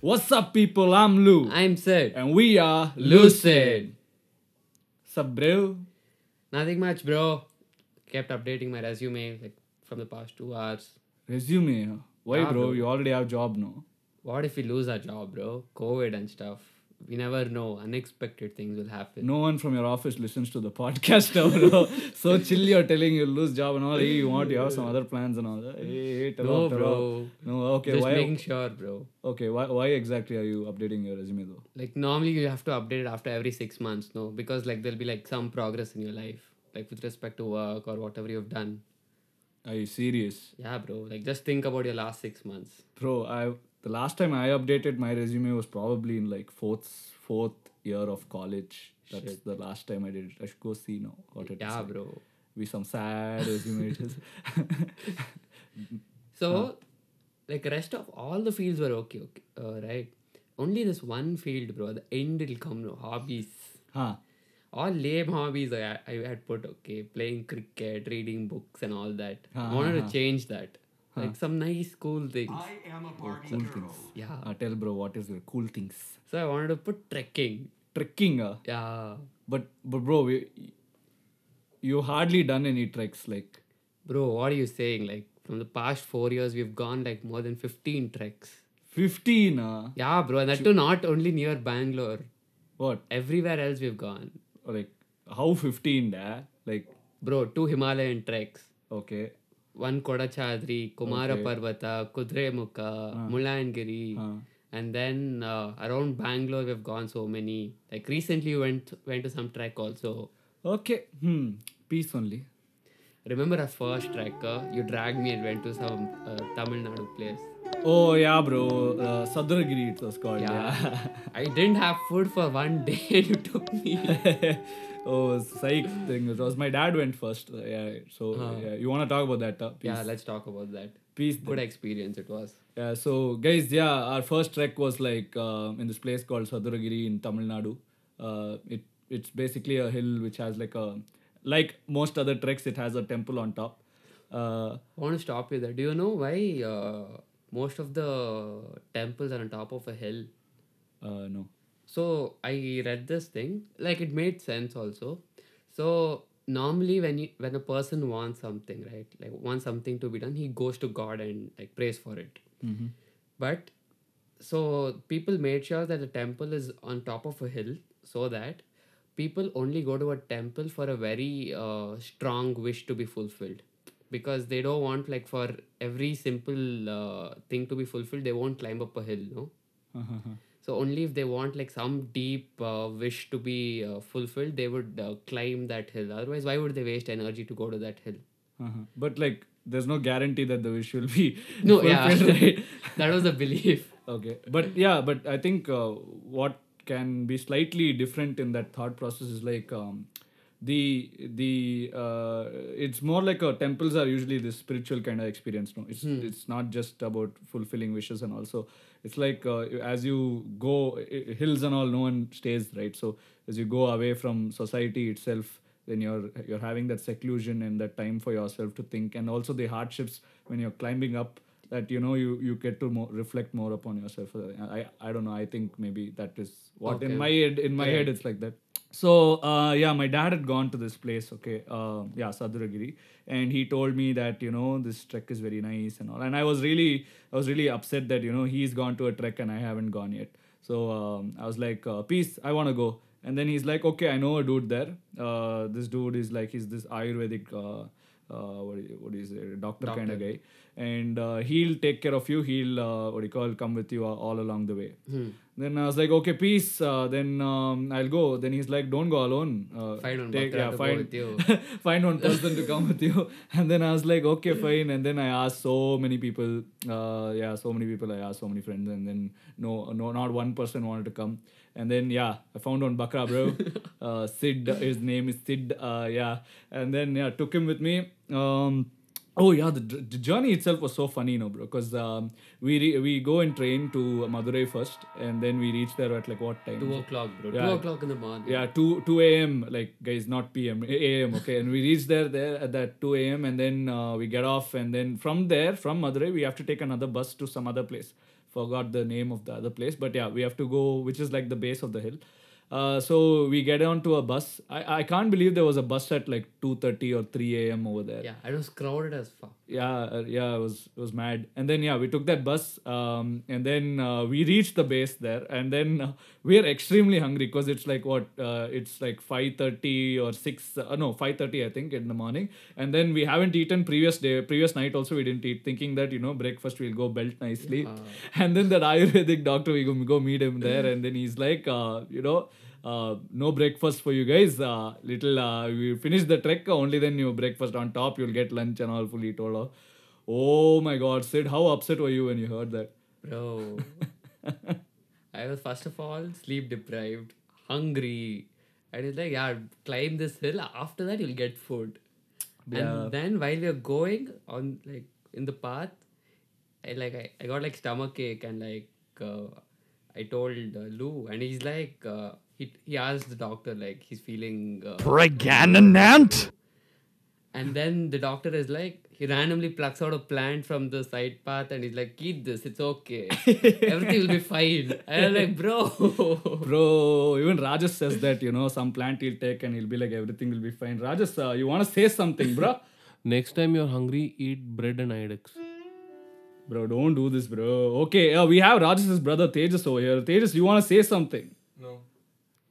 What's up, people? I'm Lou. I'm Sid. and we are Lucid. Sup, bro? Nothing much, bro. Kept updating my resume like from the past two hours. Resume. Why, Yeah, bro? bro. You already have job, no? What if we lose our job, bro? COVID and stuff. We never know. Unexpected things will happen. No one from your office listens to the podcast, now, bro. so chill, you're telling you lose job and all. Hey, you want, you have some other plans and all that. Hey, hey, tell No, off, bro. off. No, okay. Just why? making sure, bro. Okay, why, why exactly are you updating your resume, though? Like normally you have to update it after every six months, no? Because like there'll be like some progress in your life, like with respect to work or whatever you've done. Are you serious? Yeah, bro. Like just think about your last six months. Bro, I the last time I updated my resume was probably in like fourth fourth year of college. That's Shit. the last time I did it. I should go see now what it is Yeah, like. bro. Be some sad resume. So, like rest of all the fields were okay, okay, uh, right? Only this one field, bro. The end will come, no hobbies. huh. All lame hobbies I, I had put okay, playing cricket, reading books, and all that. I Uh-huh, wanted to change that, like some nice, cool things. I am a Barbie Cool girl. things. Yeah. Uh, tell bro what is the cool things. So I wanted to put trekking. Trekking, uh, Yeah, but but bro, we, you hardly done any treks like bro. What are you saying? Like from the past four years, we've gone like more than fifteen treks. fifteen. Uh, Yeah, bro. And that too not only near Bangalore. what Everywhere else we've gone. like how fifteen? Da? Like Bro, two Himalayan treks. okay. One Kodachadri, Kumara Okay. Parvata, Kudremukha, Mullayanagiri, Huh. and then uh, around Bangalore we've gone so many. Like recently we went went to some trek also. Okay. Hmm. Peace only. Remember our first trek? Uh, you dragged me and went to some uh, Tamil Nadu place. Oh yeah, bro. Uh, Sadragiri it was called. Yeah. Yeah. I didn't have food for one day and you took me. oh, psych thing. It was my dad went first. Uh, yeah. So yeah, you want to talk about that? Uh, yeah, let's talk about that. Peace. Good experience it was. Yeah. So guys, yeah, our first trek was like uh, in this place called Sadragiri in Tamil Nadu. Uh, it it's basically a hill which has like a like most other treks, it has a temple on top. Uh, I want to stop you there. Do you know why uh, most of the temples are on top of a hill? uh, no. So I read this thing, like it made sense also. So normally when you when a person wants something, right, like wants something to be done, he goes to God and like prays for it. But so people made sure that the temple is on top of a hill so that people only go to a temple for a very uh, strong wish to be fulfilled. Because they don't want like for every simple uh, thing to be fulfilled they won't climb up a hill no so only if they want like some deep uh, wish to be uh, fulfilled, they would uh, climb that hill. Otherwise, why would they waste energy to go to that hill? Uh-huh. But like, there's no guarantee that the wish will be No, yeah, fulfilled, right? that was the belief. Okay, but yeah, but I think uh, what can be slightly different in that thought process is like um, the the uh, it's more like a temples are usually this spiritual kind of experience. No, it's it's not just about fulfilling wishes and also it's like uh, as you go hills and all, no one stays right. So as you go away from society itself, then you're you're having that seclusion and that time for yourself to think, and also the hardships when you're climbing up that you know you you get to more, reflect more upon yourself. Uh, i i don't know. I think maybe that is what in my head in my head it's like that so uh, yeah my dad had gone to this place okay uh, yeah sadragiri and he told me that you know this trek is very nice and all. And i was really i was really upset that you know he's gone to a trek and i haven't gone yet. So um, i was like uh, peace i want to go. And then he's like okay i know a dude there. Uh, this dude is like he's this ayurvedic uh, uh, what, what is it, doctor, kind of guy. And uh, he'll take care of you. He'll uh, what do you call come with you all along the way then i was like okay peace. Uh, then um, i'll go. Then he's like don't go alone. Uh, Find one take, yeah, find, with you. find one person to come with you. And then i was like okay fine. And then i asked so many people uh, yeah so many people. I asked so many friends. And then no no not one person wanted to come. And then yeah i found one bakra bro. Uh, sid his name is sid uh, yeah. And then yeah took him with me. Um Oh yeah, the, the journey itself was so funny, you know, bro. Because um, we re- we go and train to Madurai first, and then we reach there at like what time? Two o'clock, bro. Yeah. Two o'clock in the morning. Yeah, two two a.m. Like guys, not p.m. a.m. Okay, and we reach there there at that two a.m. and then uh, we get off, and then from there from Madurai we have to take another bus to some other place. forgot the name of the other place, but yeah, we have to go, which is like the base of the hill. Uh, so we get onto a bus. I, I can't believe there was a bus at like 2.30 or 3 a.m. over there. Yeah, it was crowded as fuck. Yeah, uh, yeah, it was it was mad. And then yeah, we took that bus, um, and then uh, we reached the base there, and then uh, we are extremely hungry because it's like what uh, it's like five thirty or six, uh, no five thirty I think in the morning, and then we haven't eaten previous day, previous night also we didn't eat, thinking that you know breakfast will go belt nicely, and then that Ayurvedic doctor we go go meet him there, and then he's like, uh, you know. Uh, no breakfast for you guys. Uh, little, uh, we finish the trek. Only then you breakfast on top. You'll get lunch and all fully told. her. Oh my God, Sid, how upset were you when you heard that? Bro. I was first of all sleep deprived, hungry. And it's like, yeah, climb this hill. After that, you'll get food. Yeah. And then while we are going on, like, in the path, I like I, I got like stomach ache and like uh, I told uh, Lou and he's like uh, he he asked the doctor like he's feeling uh, Pregnant? and then the doctor is like he randomly plucks out a plant from the side path and he's like eat this it's okay everything will be fine and I'm like bro Bro, even Rajesh says that, you know, some plant he'll take and he'll be like, everything will be fine. Rajesh, uh, you want to say something, bro? Next time you're hungry, eat bread and idex. bro, don't do this, bro. Okay, uh, we have Rajesh's brother Tejas over here. Tejas, you want to say something? No.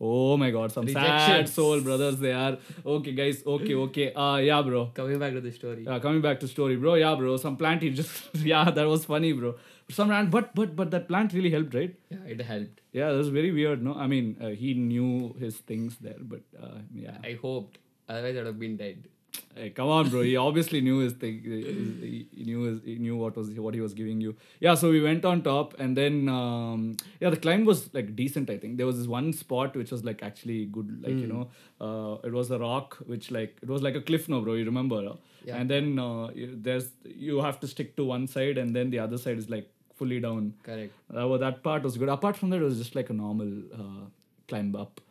Oh my god, some sad soul brothers they are. Okay, guys, okay, okay. Uh, yeah, bro. coming back to the story Yeah, coming back to story, bro. Yeah, bro. Some plant he just yeah, that was funny, bro. Some ran, but but but that plant really helped, right? yeah it helped Yeah, that was very weird. No, I mean uh, he knew his things there, but uh, yeah. I hoped otherwise I would have been dead Hey, come on, bro. He obviously knew his thing. He, knew his, he knew what was what he was giving you. Yeah. So we went on top, and then um, yeah, the climb was like decent. I think there was this one spot which was like actually good. Like you know, uh, it was a rock which like it was like a cliff, no, bro. You remember? Yeah. And then uh, there's you have to stick to one side, and then the other side is like fully down. correct well, that part was good. Apart from that, it was just like a normal uh, climb up.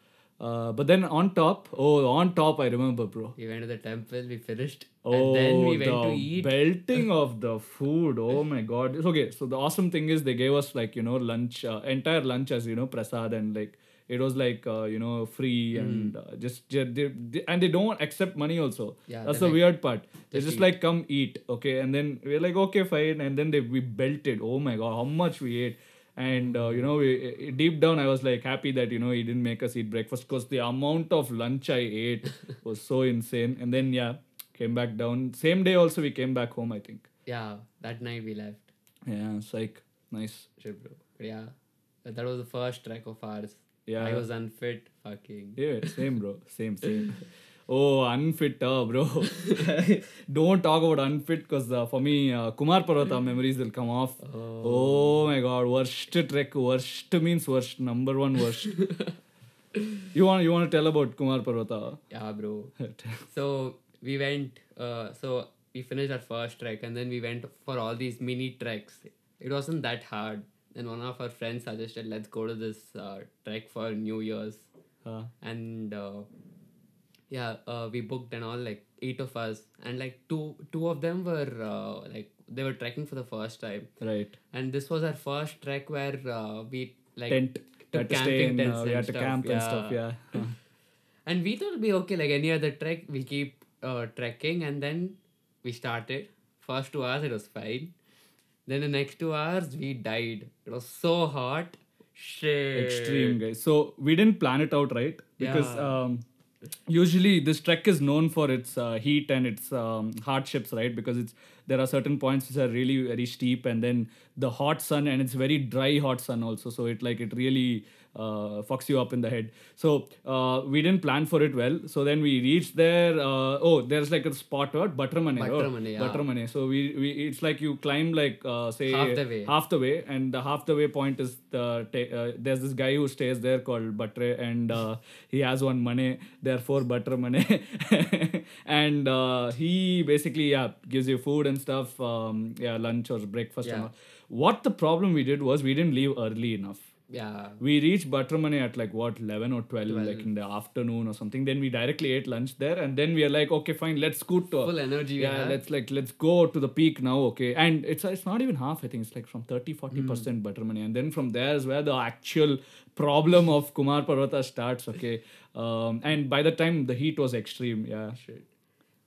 Uh, but then on top, oh, on top, I remember, bro. we went to the temple we finished Oh, and then we went the to eat belting of the food. Oh my god. It's okay. So the awesome thing is they gave us like you know lunch, uh, entire lunch as you know prasad and like it was like uh, you know free Hmm. and uh, just ju- they, they, and they don't accept money also. Yeah, that's the like, weird part. They just just eat. like come eat, okay, and then we're like okay fine, and then they we belted. Oh my god, how much we ate. And uh, you know, we, deep down, I was like happy that you know he didn't make us eat breakfast because the amount of lunch I ate was so insane. And then yeah, came back down. Same day also we came back home. I think. yeah that night we left Yeah, it's like nice. Shit, bro. Yeah that that was the first trek of ours Yeah. I was unfit fucking Yeah, same bro. Same, same. Oh, unfit, uh, bro. Don't talk about unfit because uh, for me, uh, Kumar Parvata memories will come off. Oh. my god, worst trek. Worst means worst. Number one worst. you want you want to tell about Kumar Parvata? yeah bro so we went uh, so we finished our first trek and then we went for all these mini treks it wasn't that hard then one of our friends suggested let's go to this trek for new year's and yeah uh, we booked and all like eight of us and like two two of them were uh, like they were trekking for the first time right. and this was our first trek where uh, we like Tent. to stay camping in, tents uh, we had to stuff, camp and stuff. yeah. Yeah. Uh, And we thought it'd be okay, like any other trek, we keep uh, trekking and then we started. First two hours, it was fine. Then the next two hours, we died. It was so hot. Shit. extreme guys so we didn't plan it out right because Yeah. um, usually this trek is known for its uh, heat and its um, hardships right? Because it's there are certain points which are really very steep and then the hot sun and it's very dry hot sun also. So it like it really uh, fucks you up in the head so uh, we didn't plan for it well so then we reached there uh, oh there's like a spot what Buttermane oh, Buttermane, yeah. Buttermane. so we, we it's like you climb like uh, say Half the way. half the way and the half the way point is the ta- uh, there's this guy who stays there called Batre and uh, he has one money therefore butter money and uh, he basically yeah gives you food and stuff um, yeah lunch or breakfast and Yeah. all. what the problem we did was we didn't leave early enough Yeah. We reached Batramane at like what 11 or 12, like in the afternoon or something. Then we directly ate lunch there, and then we are like, okay, fine, let's scoot to Full energy. yeah, let's like let's go to the peak now, okay. And it's it's not even half. I think it's like from 30 40 Hmm. percent Batramane, and then from there is where the actual problem of Kumar Parvata starts, okay. Um, and by the time the heat was extreme, yeah. Shit.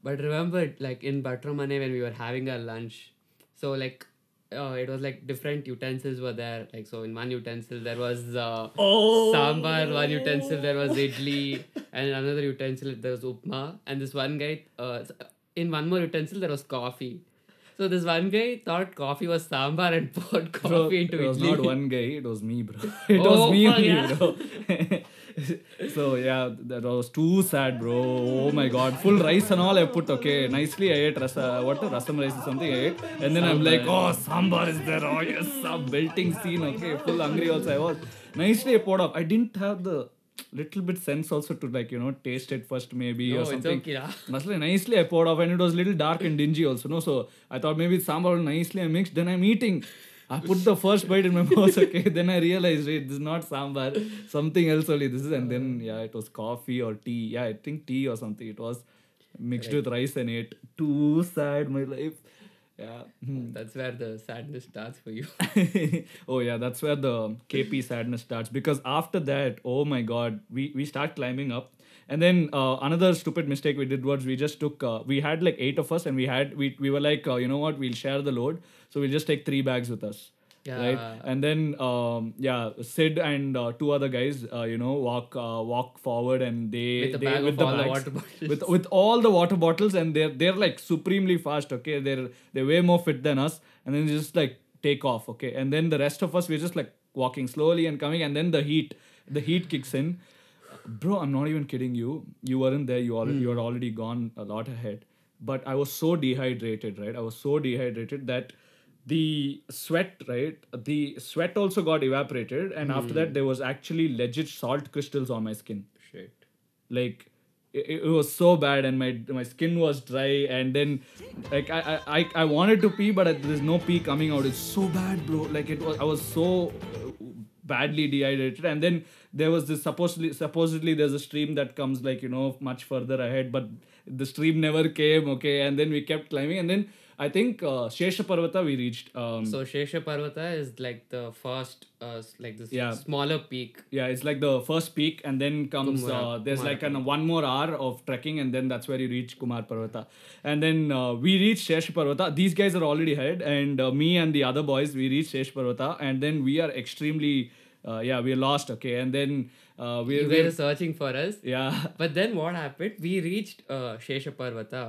But remember, like in Batramane when we were having our lunch, so like uh, it was like different utensils were there. Like so, in one utensil there was uh, Oh. sambar, one utensil there was idli, and another utensil there was upma, and this one guy uh, in one more utensil there was coffee. So this one guy thought coffee was sambar and poured coffee Bro, into it It was idli. not one guy, it was me, bro. It Oh, was me yeah. bro. so yeah, that was too sad, bro. Oh my god. Full rice and all I put, okay. Nicely I ate rasa what rasam rice or something I ate. And then I'm like, oh sambar is there. Oh yes, some belting scene, okay. Full hungry also I was. Nicely I poured off. I didn't have the little bit sense also to like, you know, taste it first maybe No, or it's something. okay, lah. Nicely, nicely I poured off and it was little dark and dingy also. No, so I thought maybe sambar nicely I mixed. Then I'm eating. I put the first bite in my mouth. Okay, then I realized wait, this is not sambar, something else only. This is and then yeah, it was coffee or tea. Yeah, I think tea or something. It was mixed with rice and ate. Too sad my life. Yeah. Hmm. That's where the sadness starts for you. oh yeah, that's where the KP sadness starts because after that, oh my god, we we start climbing up, and then uh, another stupid mistake we did was we just took uh, we had like eight of us and we had we we were like uh, you know what we'll share the load, so we'll just take three bags with us. Right, and then um, yeah, Sid and uh, two other guys, uh, you know, walk uh, walk forward, and they With a they, bag with the bags, water bottles. with with all the water bottles, and they're they're like supremely fast. Okay, they're they're way more fit than us, and then just like take off. Okay, and then the rest of us we're just like walking slowly and coming, and then the heat the heat kicks in. Bro, I'm not even kidding you. You weren't there. You already you Hmm. were already gone a lot ahead. But I was so dehydrated, right? I was so dehydrated that the sweat, right? The sweat also got evaporated, and after Hmm. that there was actually legit salt crystals on my skin Shit. like it, it was so bad and my my skin was dry and then like I I, I, wanted to pee but I- there's no pee coming out it's so bad bro like it was I was so uh, badly dehydrated and then there was this supposedly supposedly there's a stream that comes like you know much further ahead but the stream never came okay and then we kept climbing and then I think uh, Shesha Parvata we reached um, So Shesha Parvata is like the first, uh, like this Yeah. smaller peak. Yeah, it's like the first peak, and then comes Kumara- uh, there's Kumara like an one more hour of trekking, and then that's where you reach Kumar Parvata. And then uh, we reach Shesh Parvata. These guys are already ahead, and uh, me and the other boys we reach Shesh Parvata, and then we are extremely, uh, yeah, we're lost. Okay, and then uh, we we're searching for us. yeah. But then what happened? We reached uh, Shesha Parvata,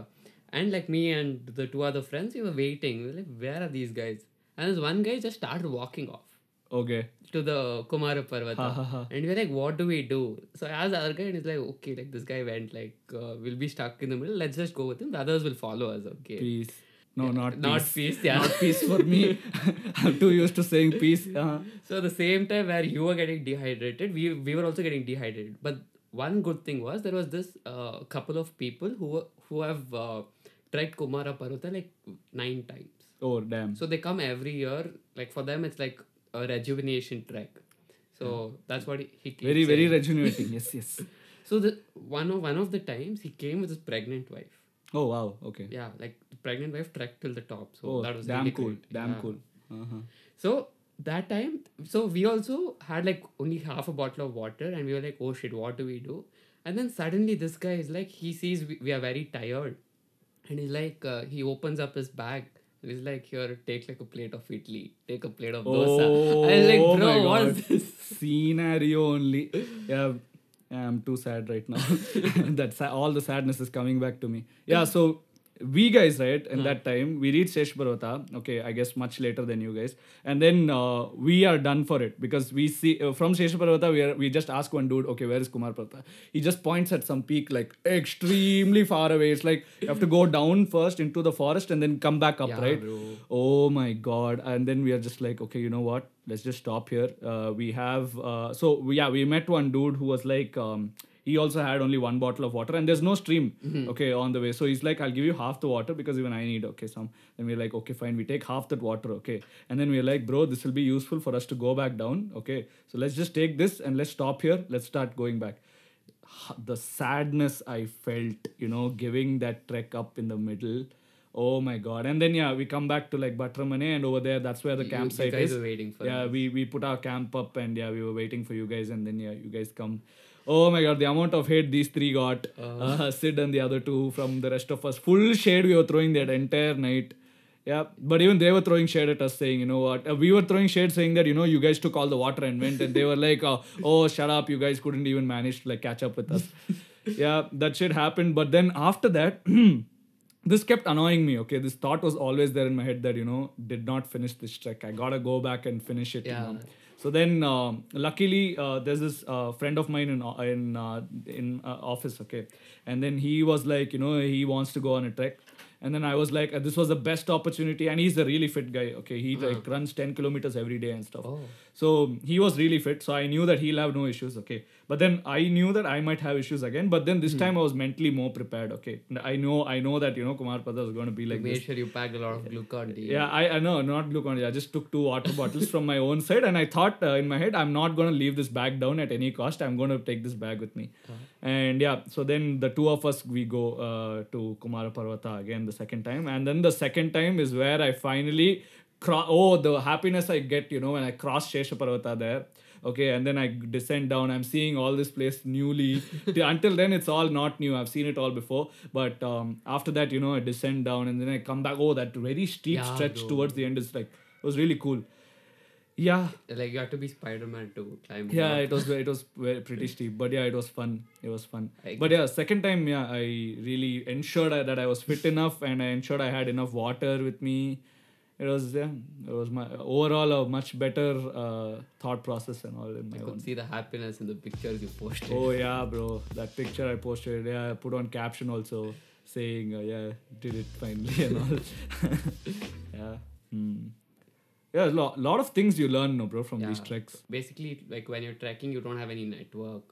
and like me and the two other friends, we were waiting. We were like, where are these guys? And this one guy just started walking off Okay. to the Kumara Parvata. and we were like, what do we do? So I asked the other guy, and he's like, okay, like this guy went, like, uh, we'll be stuck in the middle. Let's just go with him. The others will follow us, okay? Peace. No, not Not peace. peace, yeah. Not peace for me. I'm too used to saying peace. Uh-huh. So the same time where you were getting dehydrated, we we were also getting dehydrated. But one good thing was there was this uh, couple of people who were, who have uh, trekked Kumara Parvata like nine times. Oh damn. So they come every year. Like for them, it's like a rejuvenation trek. So that's what he, he very very rejuvenating. yes yes. So the one of one of the times he came with his pregnant wife. Oh wow. Okay. Yeah, like the pregnant wife trekked till the top. So Oh that was damn really cool. Damn Yeah. cool. Uh-huh. So that time, so we also had like only half a bottle of water, and we were like, oh shit, what do we do? And then suddenly this guy is like, he sees we, we are very tired, and he's like, uh, he opens up his bag. And he's like, here, take like a plate of idli, take a plate of dosa. Oh, I was like, bro, what is this? Scenario only. Yeah, yeah, I'm too sad right now. That's all the sadness is coming back to me. Yeah, so we guys, right, in that time, we reached Shesh Parvata. Okay, I guess much later than you guys. And then uh, we are done for it because we see uh, from Shesh Parvata, we, are, we just ask one dude, okay, where is Kumar Parvata? He just points at some peak like extremely far away. It's like you have to go down first into the forest and then come back up, Yeah, right? bro. oh my god and then we are just like okay you know what let's just stop here uh, we have uh, so we, yeah we met one dude who was like um, he also had only one bottle of water and there's no stream mm-hmm. okay on the way so he's like i'll give you half the water because even i need okay some then we're like okay fine we take half that water okay and then we're like bro this will be useful for us to go back down okay so let's just take this and let's stop here let's start going back the sadness I felt, you know, giving that trek up in the middle. Oh my god! And then yeah, we come back to like Batramane, and over there, that's where the You- you campsite guys is. were waiting for yeah, us. we we put our camp up, and yeah, we were waiting for you guys, and then yeah, you guys come. Oh my god, the amount of hate these three got. Uh, Sid and the other two from the rest of us. Full shade we were throwing that entire night. Yeah, but even they were throwing shade at us, saying, you know what? Uh, we were throwing shade, saying that you know you guys took all the water and went, and they were like, uh, oh, shut up, you guys couldn't even manage to like catch up with us. yeah, that shit happened. But then after that, this kept annoying me. Okay, this thought was always there in my head that you know did not finish this trek. I gotta go back and finish it. you Yeah. know. So then, um, luckily, uh, there's this uh, friend of mine in in uh, in uh, office. Okay, and then he was like, you know, he wants to go on a trek. And then I was like, uh, this was the best opportunity. And he's a really fit guy. Okay, he like runs 10 kilometers every day and stuff. Oh. So he was really fit. So I knew that he'll have no issues. Okay. But then I knew that I might have issues again. But then Hmm. this time I was mentally more prepared. Okay. And I know I know that you know Kumar Pada is going to be You like made this. sure you packed a lot of glucon D. Yeah, I, I know, not glucon. I just took two water bottles from my own side, and I thought uh, in my head, I'm not gonna leave this bag down at any cost. I'm gonna take this bag with me. And yeah, so then the two of us we go uh, to Kumara Parvata again the second time, and then the second time is where I finally cro- oh the happiness I get you know when I cross Shesha Parvata there. Okay, and then I descend down. I'm seeing all this place newly. Until then, it's all not new. I've seen it all before. But um, after that, you know, I descend down and then I come back. Oh, that very steep Yeah, stretch towards the end is like it was really cool. Yeah, Like you have to be Spider Man to climb. yeah, it was it was pretty steep, but yeah, it was fun. It was fun. But yeah, second time, yeah, I really ensured I- that I was fit enough and I ensured I had enough water with me. It was yeah, it was my overall a much better uh, thought process and all in my I own. could see the happiness in the pictures you posted. Oh yeah, bro, that picture I posted. Yeah, I put on caption also saying, uh, "Yeah, did it finally" and all. yeah. Hmm. Yeah, a lot, lot of things you learn, no, bro, from these Yeah. treks. Basically, like when you're trekking, you don't have any network,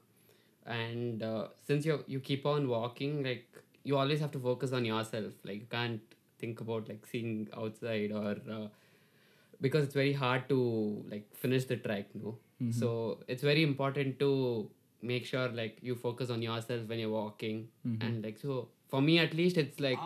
and uh, since you you keep on walking, like you always have to focus on yourself. Like you can't think about like seeing outside or uh, because it's very hard to like finish the trek. No, mm-hmm. so it's very important to make sure like you focus on yourself when you're walking, mm-hmm. and like so for me at least, it's like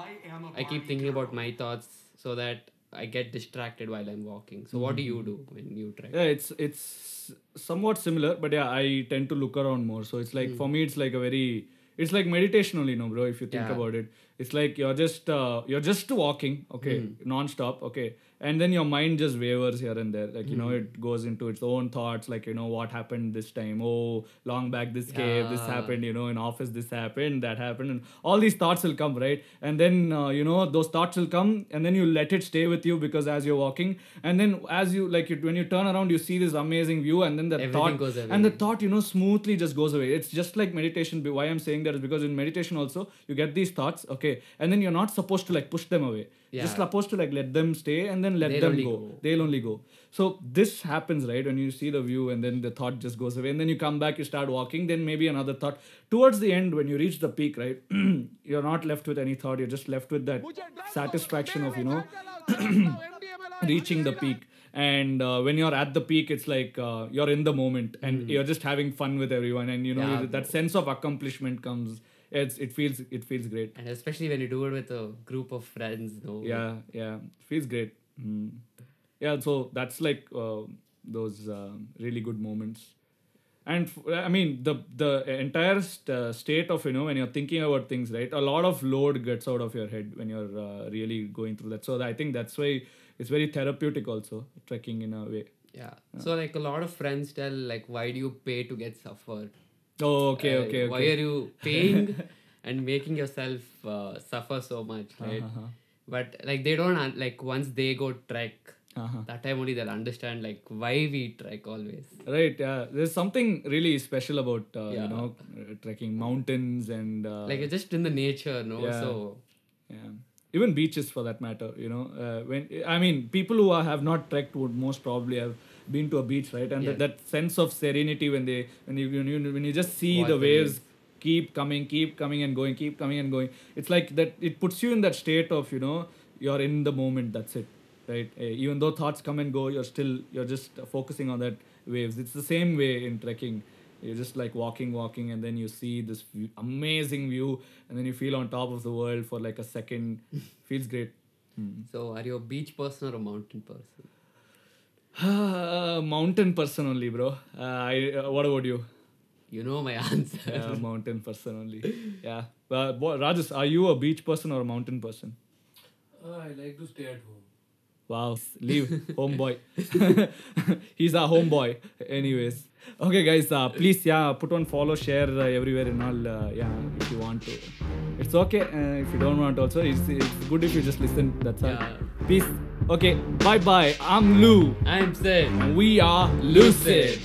I keep thinking about my thoughts so that I get distracted while I'm walking. So what do you mm-hmm. do when you trek? Yeah, it's it's somewhat similar, but yeah, I tend to look around more. So it's like hmm. for me, it's like a very it's like meditation only, no, bro. If you think Yeah. about it, it's like you're just uh, you're just walking, okay, non-stop, okay, and then your mind just wavers here and there, like you know, it goes into its own thoughts, like you know, what happened this time? Oh, long back this cave, this happened, you know, in office this happened, that happened, and all these thoughts will come, right? And then uh, you know, those thoughts will come, and then you let it stay with you because as you're walking, and then as you like you, when you turn around, you see this amazing view, and then the Everything thought goes and the thought you know smoothly just goes away. It's just like meditation why i'm saying that is because in meditation also you get these thoughts okay and then you're not supposed to like push them away you're just supposed to like let them stay and then let They'll them go. go. they'll only go. So this happens right when you see the view and then the thought just goes away. And then you come back you start walking then maybe another thought. Towards the end when you reach the peak right you're not left with any thought. You're just left with that satisfaction of you know reaching the peak. And uh, when you're at the peak it's like uh, you're in the moment and you're just having fun with everyone. And you know Yeah, that sense of accomplishment comes it's it feels it feels great And especially when you do it with a group of friends, no? yeah yeah it feels great mm. yeah so that's like uh, those uh, really good moments and f- i mean the the entire st- uh, state of you know when you're thinking about things right a lot of load gets out of your head when you're uh, really going through that so i think that's why it's very therapeutic also trekking in a way Yeah. So like a lot of friends tell like why do you pay to get suffered? Oh okay Uh, okay Why are you paying and making yourself uh, suffer so much, right? Uh-huh. But like they don't un- like once they go trek, Uh-huh. that time only they'll understand like why we trek always. right yeah there's something really special about uh, you know uh, trekking mountains and uh, Like it's just in the nature, no? Yeah. So yeah even beaches for that matter you know uh, when i mean people who are, have not trekked would most probably have been to a beach right and that, Yeah. that sense of serenity when they when you when you, when you just see Watch the waves keep coming, keep coming and going, keep coming and going. It's like that. It puts you in that state of you know you're in the moment. That's it, right? Eh, even though thoughts come and go, you're still you're just focusing on that waves. It's the same way in trekking. You're just like walking, walking, and then you see this view, amazing view, and then you feel on top of the world for like a second. Feels great. Hmm. So, are you a beach person or a mountain person? mountain person only, bro. Uh, I, uh, what about you? You know my answer. Yeah, mountain person only. Yeah. Uh, boy, Rajesh, are you a beach person or a mountain person? I like to stay at home. Wow. Leave. homeboy. He's a homeboy. Anyways. Okay, guys. Uh, please, yeah, put on follow, share uh, everywhere and all. Uh, yeah, if you want to. It's okay uh, if you don't want also. It's, it's good if you just listen. That's all. Peace. Okay. Bye bye. I'm Lou. I'm Sid. We are Lucid.